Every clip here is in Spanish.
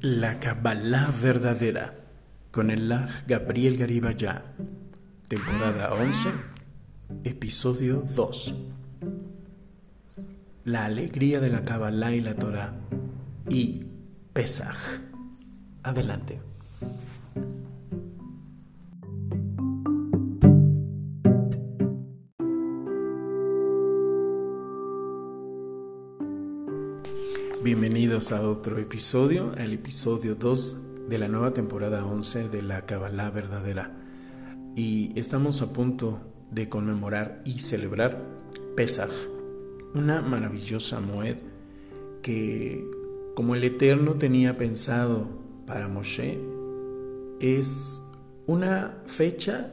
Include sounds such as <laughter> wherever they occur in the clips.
La Kabbalah verdadera con el Lag Gabriel Garibaya, temporada 11, episodio 2. La alegría de la Kabbalah y la Torah y Pesach. Adelante. A otro episodio, el episodio 2 de la nueva temporada 11 de la Kabbalah verdadera. Y estamos a punto de conmemorar y celebrar Pesach, una maravillosa Moed que, como el Eterno tenía pensado para Moshe, es una fecha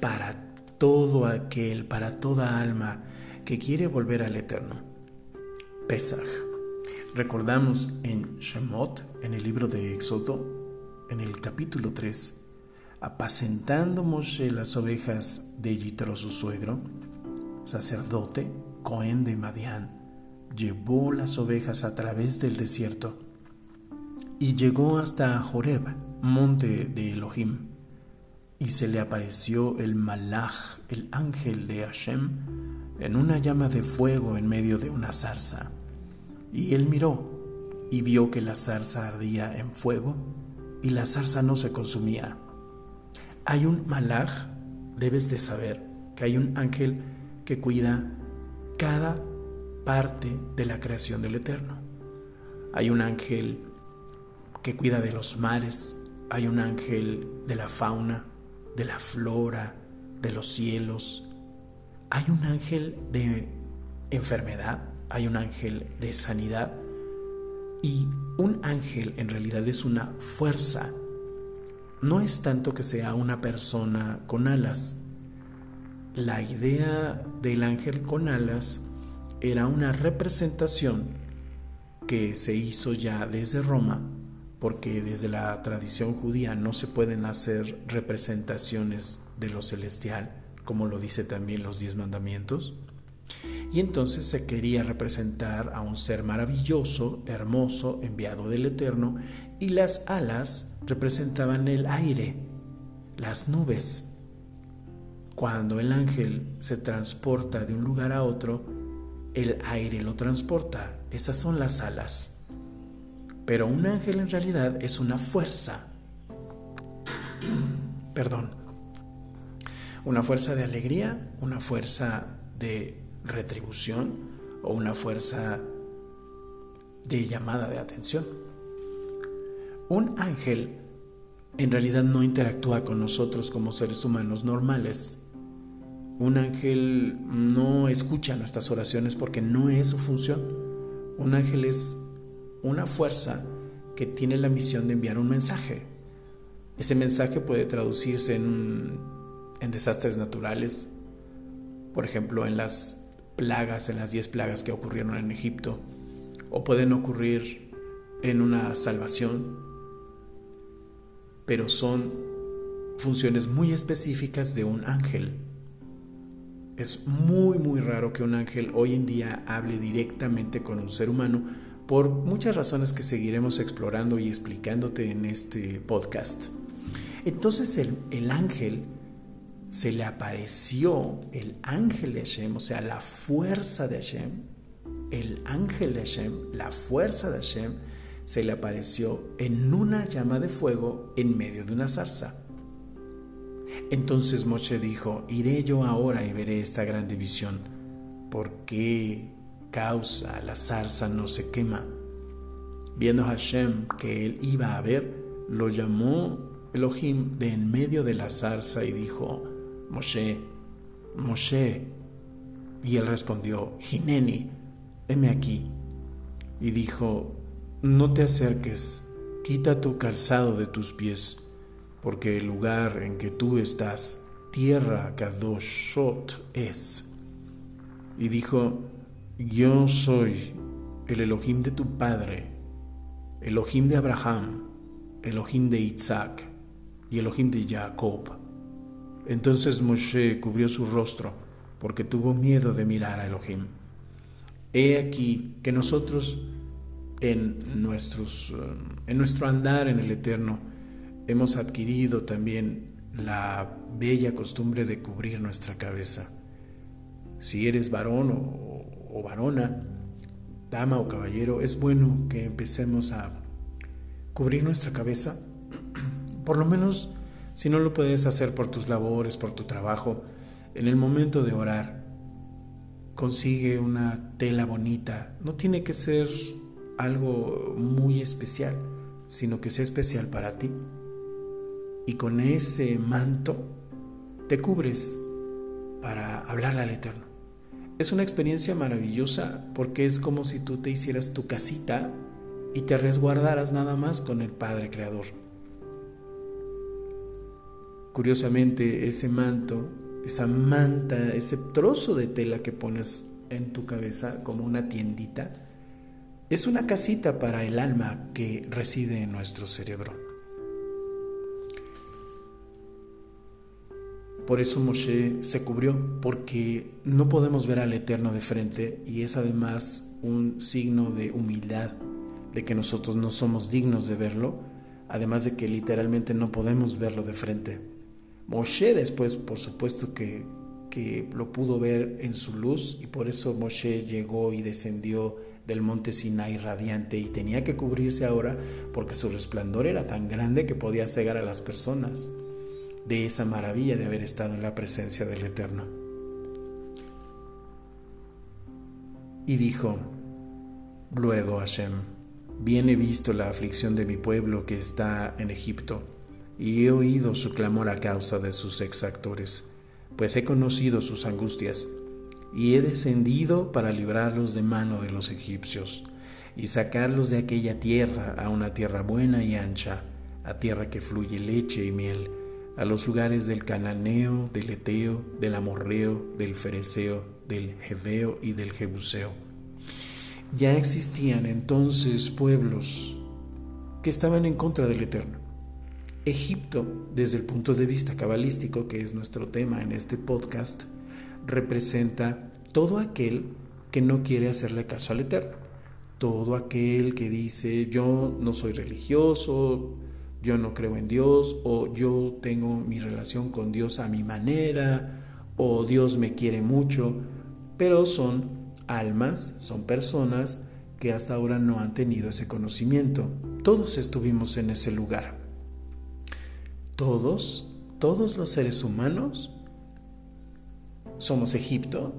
para todo aquel, para toda alma que quiere volver al Eterno. Pesach. Recordamos en Shemot, en el libro de Éxodo, en el capítulo 3, apacentando Moshe las ovejas de Yitro su suegro, sacerdote, Cohen de Madián, llevó las ovejas a través del desierto y llegó hasta Joreb, monte de Elohim, y se le apareció el Malach, el ángel de Hashem, en una llama de fuego en medio de una zarza. Y él miró y vio que la zarza ardía en fuego y la zarza no se consumía. Hay un malaj, debes de saber que hay un ángel que cuida cada parte de la creación del Eterno. Hay un ángel que cuida de los mares, hay un ángel de la fauna, de la flora, de los cielos. Hay un ángel de enfermedad, hay un ángel de sanidad y un ángel en realidad es una fuerza. No es tanto que sea una persona con alas. La idea del ángel con alas era una representación que se hizo ya desde Roma, porque desde la tradición judía no se pueden hacer representaciones de lo celestial, como lo dice también los diez mandamientos. Y entonces se quería representar a un ser maravilloso, hermoso, enviado del Eterno, y las alas representaban el aire, las nubes. Cuando el ángel se transporta de un lugar a otro, el aire lo transporta. Esas son las alas. Pero un ángel en realidad es una fuerza. Perdón. Una fuerza de alegría, una fuerza de retribución o una fuerza de llamada de atención. Un ángel en realidad no interactúa con nosotros como seres humanos normales. Un ángel no escucha nuestras oraciones porque no es su función. Un ángel es una fuerza que tiene la misión de enviar un mensaje. Ese mensaje puede traducirse en, en desastres naturales, por ejemplo, en las plagas, en las diez plagas que ocurrieron en Egipto, o pueden ocurrir en una salvación, pero son funciones muy específicas de un ángel. Es muy muy raro que un ángel hoy en día hable directamente con un ser humano por muchas razones que seguiremos explorando y explicándote en este podcast. Entonces el, el ángel se le apareció el ángel de Hashem, o sea, la fuerza de Hashem, el ángel de Hashem, la fuerza de Hashem, se le apareció en una llama de fuego en medio de una zarza. Entonces Moshe dijo, iré yo ahora y veré esta gran división. ¿Por qué causa la zarza no se quema? Viendo Hashem que él iba a ver, lo llamó Elohim de en medio de la zarza y dijo, Moshe, Moshe. Y él respondió, Jineni, heme aquí. Y dijo, no te acerques, quita tu calzado de tus pies, porque el lugar en que tú estás, tierra Kadoshot es. Y dijo, yo soy el Elohim de tu padre, Elohim de Abraham, Elohim de Isaac y Elohim de Jacob. Entonces Moshe cubrió su rostro porque tuvo miedo de mirar a Elohim. He aquí que nosotros en, nuestros, eh, en nuestro andar en el Eterno hemos adquirido también la bella costumbre de cubrir nuestra cabeza. Si eres varón o, o varona, dama o caballero, es bueno que empecemos a cubrir nuestra cabeza. <clears throat> Por lo menos, si no lo puedes hacer por tus labores, por tu trabajo, en el momento de orar, consigue una tela bonita. No tiene que ser algo muy especial, sino que sea especial para ti. Y con ese manto te cubres para hablarle al Eterno. Es una experiencia maravillosa porque es como si tú te hicieras tu casita y te resguardaras nada más con el Padre Creador. Curiosamente, ese manto, esa manta, ese trozo de tela que pones en tu cabeza como una tiendita, es una casita para el alma que reside en nuestro cerebro. Por eso Moshe se cubrió, porque no podemos ver al Eterno de frente y es además un signo de humildad, de que nosotros no somos dignos de verlo, además de que literalmente no podemos verlo de frente. Moshe después, por supuesto que, que lo pudo ver en su luz y por eso Moshe llegó y descendió del monte Sinai radiante y tenía que cubrirse ahora porque su resplandor era tan grande que podía cegar a las personas de esa maravilla de haber estado en la presencia del Eterno. Y dijo, luego Hashem, bien he visto la aflicción de mi pueblo que está en Egipto, y he oído su clamor a causa de sus exactores, pues he conocido sus angustias, y he descendido para librarlos de mano de los egipcios, y sacarlos de aquella tierra a una tierra buena y ancha, a tierra que fluye leche y miel, a los lugares del cananeo, del eteo, del amorreo, del fereceo, del jebeo y del jebuseo. Ya existían entonces pueblos que estaban en contra del Eterno. Egipto, desde el punto de vista cabalístico, que es nuestro tema en este podcast, representa todo aquel que no quiere hacerle caso al Eterno. Todo aquel que dice, yo no soy religioso, yo no creo en Dios o yo tengo mi relación con Dios a mi manera o Dios me quiere mucho, pero son almas, son personas que hasta ahora no han tenido ese conocimiento. Todos estuvimos en ese lugar. Todos, todos los seres humanos somos Egipto,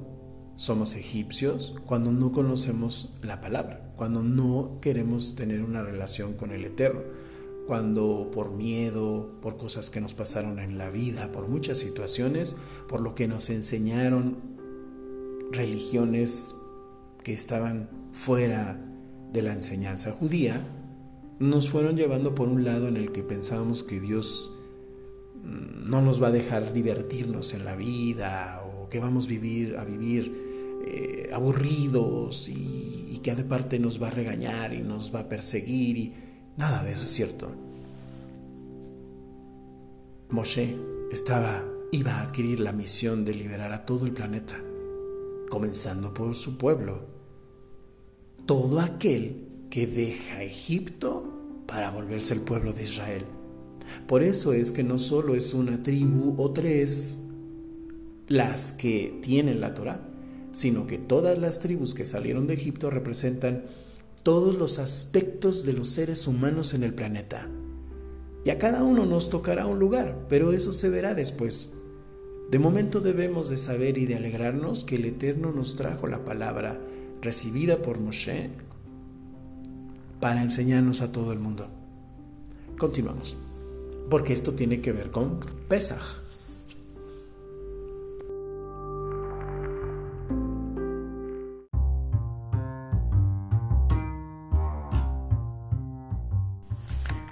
somos egipcios cuando no conocemos la palabra, cuando no queremos tener una relación con el Eterno cuando por miedo, por cosas que nos pasaron en la vida, por muchas situaciones, por lo que nos enseñaron religiones que estaban fuera de la enseñanza judía, nos fueron llevando por un lado en el que pensábamos que Dios no nos va a dejar divertirnos en la vida o que vamos a vivir, a vivir eh, aburridos y, y que de parte nos va a regañar y nos va a perseguir y Nada de eso es cierto. Moshe estaba, iba a adquirir la misión de liberar a todo el planeta, comenzando por su pueblo. Todo aquel que deja Egipto para volverse el pueblo de Israel. Por eso es que no solo es una tribu o tres las que tienen la Torah, sino que todas las tribus que salieron de Egipto representan todos los aspectos de los seres humanos en el planeta. Y a cada uno nos tocará un lugar, pero eso se verá después. De momento debemos de saber y de alegrarnos que el Eterno nos trajo la palabra recibida por Moshe para enseñarnos a todo el mundo. Continuamos, porque esto tiene que ver con Pesach.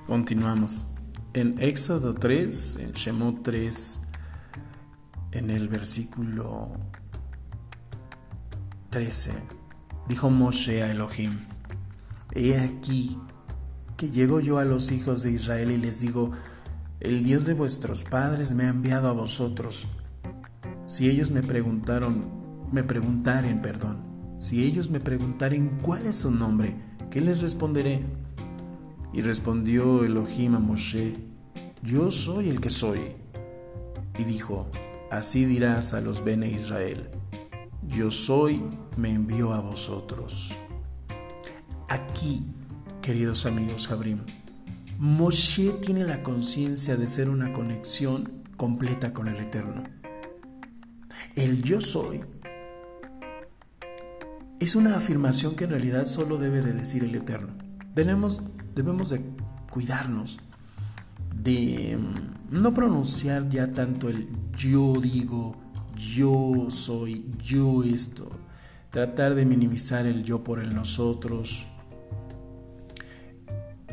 Continuamos. En Éxodo 3, en Shemot 3, en el versículo 13, dijo Moshe a Elohim, He aquí que llego yo a los hijos de Israel y les digo, el Dios de vuestros padres me ha enviado a vosotros. Si ellos me preguntaron, me preguntaren, perdón, si ellos me preguntaren cuál es su nombre, ¿Qué les responderé? Y respondió Elohim a Moshe, Yo soy el que soy. Y dijo, Así dirás a los Bene Israel, Yo soy, me envió a vosotros. Aquí, queridos amigos Jabrim, Moshe tiene la conciencia de ser una conexión completa con el Eterno. El yo soy es una afirmación que en realidad solo debe de decir el Eterno. Debemos, de cuidarnos de mm, no pronunciar ya tanto el yo digo, yo soy, yo esto. Tratar de minimizar el yo por el nosotros.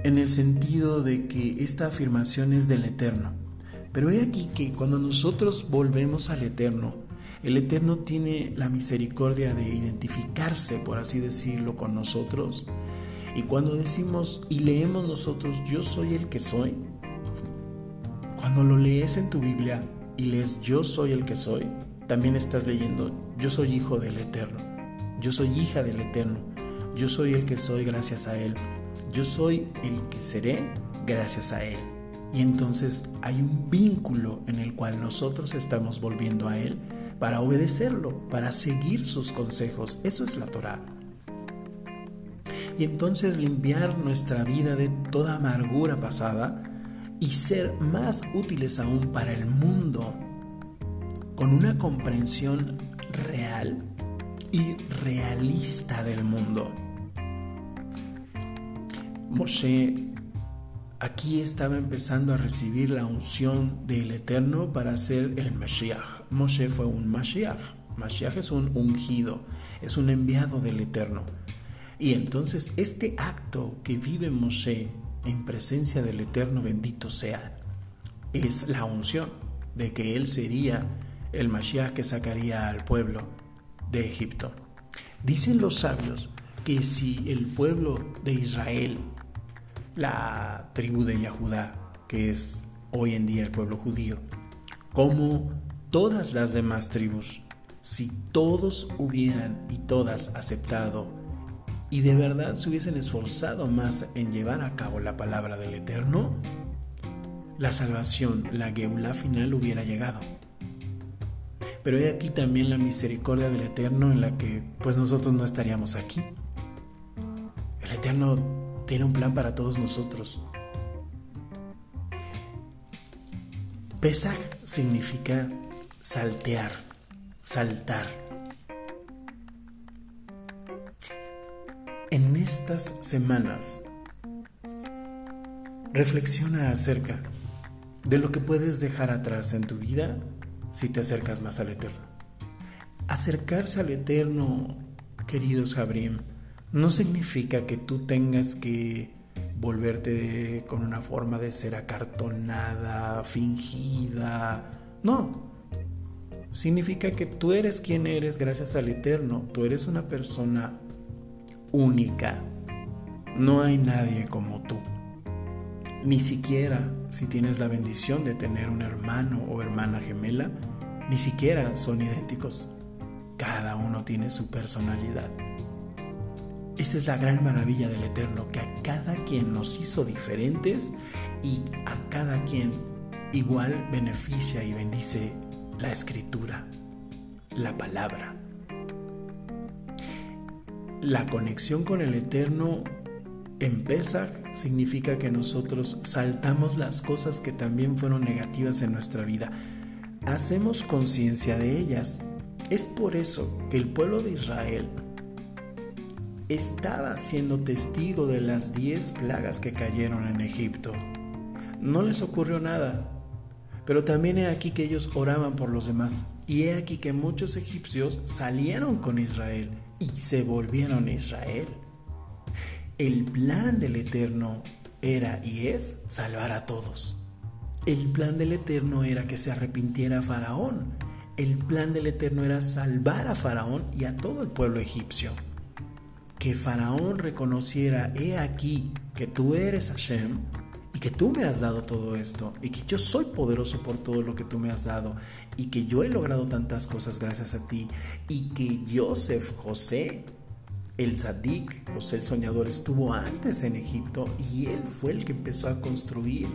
En el sentido de que esta afirmación es del Eterno. Pero he aquí que cuando nosotros volvemos al Eterno, el Eterno tiene la misericordia de identificarse, por así decirlo, con nosotros. Y cuando decimos y leemos nosotros, yo soy el que soy, cuando lo lees en tu Biblia y lees yo soy el que soy, también estás leyendo yo soy hijo del Eterno, yo soy hija del Eterno, yo soy el que soy gracias a Él, yo soy el que seré gracias a Él. Y entonces hay un vínculo en el cual nosotros estamos volviendo a Él para obedecerlo, para seguir sus consejos. Eso es la Torah. Y entonces limpiar nuestra vida de toda amargura pasada y ser más útiles aún para el mundo con una comprensión real y realista del mundo. Moshe aquí estaba empezando a recibir la unción del Eterno para ser el Mashiach. Moshe fue un Mashiach. Mashiach es un ungido, es un enviado del Eterno. Y entonces este acto que vive Moshe en presencia del Eterno bendito sea, es la unción de que él sería el Mashiach que sacaría al pueblo de Egipto. Dicen los sabios que si el pueblo de Israel, la tribu de Yahudá, que es hoy en día el pueblo judío, como todas las demás tribus, si todos hubieran y todas aceptado y de verdad se hubiesen esforzado más en llevar a cabo la palabra del Eterno, la salvación, la geula final hubiera llegado. Pero hay aquí también la misericordia del Eterno en la que pues nosotros no estaríamos aquí. El Eterno tiene un plan para todos nosotros. Pesach significa saltear, saltar. En estas semanas, reflexiona acerca de lo que puedes dejar atrás en tu vida si te acercas más al Eterno. Acercarse al Eterno, queridos Jabrim, no significa que tú tengas que volverte con una forma de ser acartonada, fingida. No, significa que tú eres quien eres gracias al Eterno. Tú eres una persona única. No hay nadie como tú. Ni siquiera si tienes la bendición de tener un hermano o hermana gemela, ni siquiera son idénticos. Cada uno tiene su personalidad. Esa es la gran maravilla del Eterno, que a cada quien nos hizo diferentes y a cada quien igual beneficia y bendice la escritura, la palabra. La conexión con el Eterno en Pesach significa que nosotros saltamos las cosas que también fueron negativas en nuestra vida. Hacemos conciencia de ellas. Es por eso que el pueblo de Israel estaba siendo testigo de las diez plagas que cayeron en Egipto. No les ocurrió nada, pero también he aquí que ellos oraban por los demás. Y he aquí que muchos egipcios salieron con Israel y se volvieron Israel. El plan del Eterno era y es salvar a todos. El plan del Eterno era que se arrepintiera Faraón. El plan del Eterno era salvar a Faraón y a todo el pueblo egipcio. Que Faraón reconociera, he aquí que tú eres Hashem y que tú me has dado todo esto y que yo soy poderoso por todo lo que tú me has dado y que yo he logrado tantas cosas gracias a ti y que Joseph, José, El Zadik, José el Soñador, estuvo antes en Egipto y él fue el que empezó a construir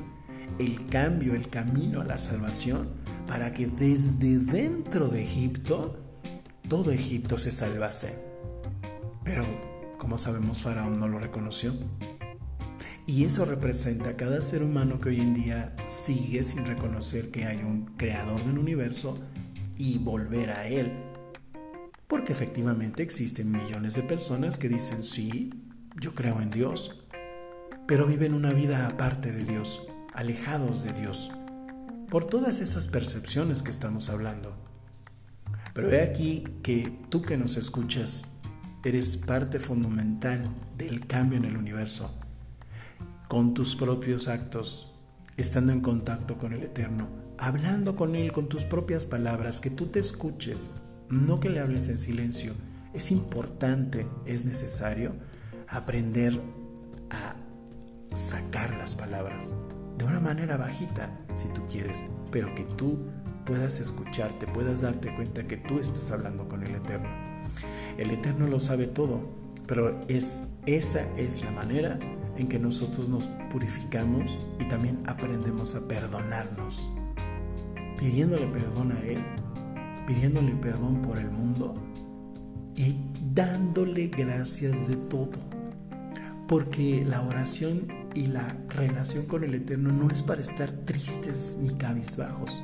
el cambio, el camino a la salvación, para que desde dentro de Egipto, todo Egipto se salvase. Pero, como sabemos, Faraón no lo reconoció. Y eso representa a cada ser humano que hoy en día sigue sin reconocer que hay un creador del universo y volver a él. Porque efectivamente existen millones de personas que dicen, sí, yo creo en Dios, pero viven una vida aparte de Dios, alejados de Dios, por todas esas percepciones que estamos hablando. Pero he aquí que tú que nos escuchas eres parte fundamental del cambio en el universo, con tus propios actos, estando en contacto con el Eterno, hablando con Él con tus propias palabras, que tú te escuches, no que le hables en silencio. Es importante, es necesario aprender a sacar las palabras de una manera bajita, si tú quieres, pero que tú puedas escucharte, puedas darte cuenta que tú estás hablando con el Eterno. El Eterno lo sabe todo, pero es, esa es la manera en que nosotros nos purificamos y también aprendemos a perdonarnos, pidiéndole perdón a Él, pidiéndole perdón por el mundo y dándole gracias de todo. Porque la oración y la relación con el Eterno no es para estar tristes ni cabizbajos.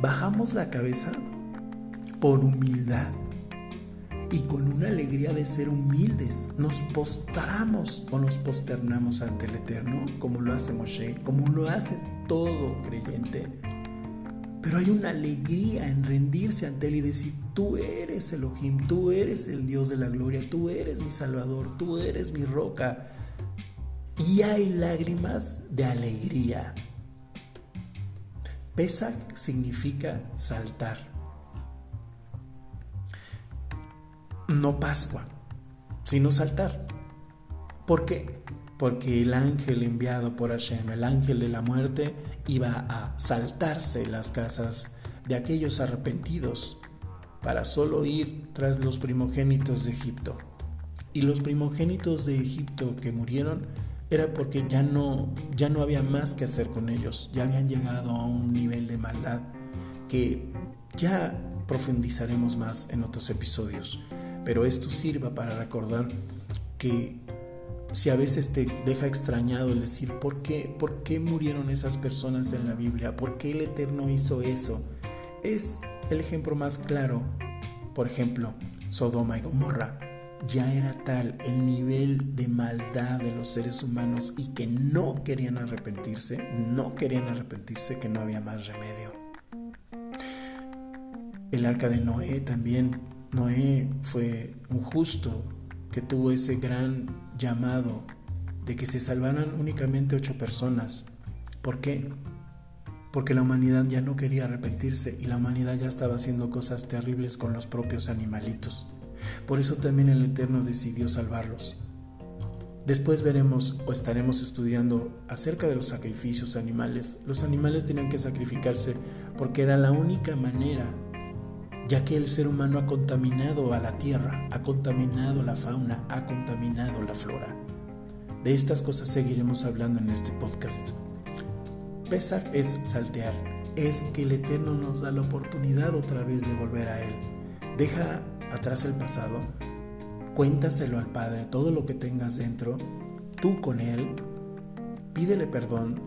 Bajamos la cabeza por humildad y con una alegría de ser humildes nos postramos o nos posternamos ante el Eterno como lo hace Moshe, como lo hace todo creyente. Pero hay una alegría en rendirse ante Él y decir, tú eres Elohim, tú eres el Dios de la gloria, tú eres mi Salvador, tú eres mi roca. Y hay lágrimas de alegría. Pesach significa saltar. No Pascua, sino saltar. ¿Por qué? Porque el ángel enviado por Hashem, el ángel de la muerte, iba a saltarse las casas de aquellos arrepentidos para solo ir tras los primogénitos de Egipto. Y los primogénitos de Egipto que murieron era porque ya no, ya no había más que hacer con ellos, ya habían llegado a un nivel de maldad que ya profundizaremos más en otros episodios. Pero esto sirva para recordar que si a veces te deja extrañado el decir, ¿por qué? ¿Por qué murieron esas personas en la Biblia? ¿Por qué el Eterno hizo eso? Es el ejemplo más claro. Por ejemplo, Sodoma y Gomorra. Ya era tal el nivel de maldad de los seres humanos y que no querían arrepentirse, no querían arrepentirse que no había más remedio. El arca de Noé también. Noé fue un justo que tuvo ese gran llamado de que se salvaran únicamente ocho personas. ¿Por qué? Porque la humanidad ya no quería arrepentirse y la humanidad ya estaba haciendo cosas terribles con los propios animalitos. Por eso también el Eterno decidió salvarlos. Después veremos o estaremos estudiando acerca de los sacrificios animales. Los animales tenían que sacrificarse porque era la única manera ya que el ser humano ha contaminado a la tierra, ha contaminado la fauna, ha contaminado la flora. De estas cosas seguiremos hablando en este podcast. Pesach es saltear, es que el Eterno nos da la oportunidad otra vez de volver a Él. Deja atrás el pasado, cuéntaselo al Padre, todo lo que tengas dentro, tú con Él, pídele perdón,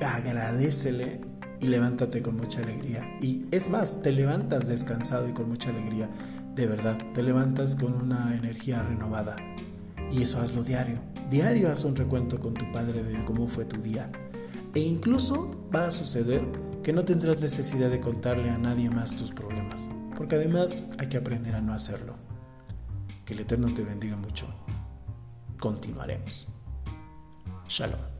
agradecele y levántate con mucha alegría. Y es más, te levantas descansado y con mucha alegría. De verdad, te levantas con una energía renovada. Y eso hazlo diario. Diario haz un recuento con tu padre de cómo fue tu día. E incluso va a suceder que no tendrás necesidad de contarle a nadie más tus problemas. Porque además hay que aprender a no hacerlo. Que el Eterno te bendiga mucho. Continuaremos. Shalom.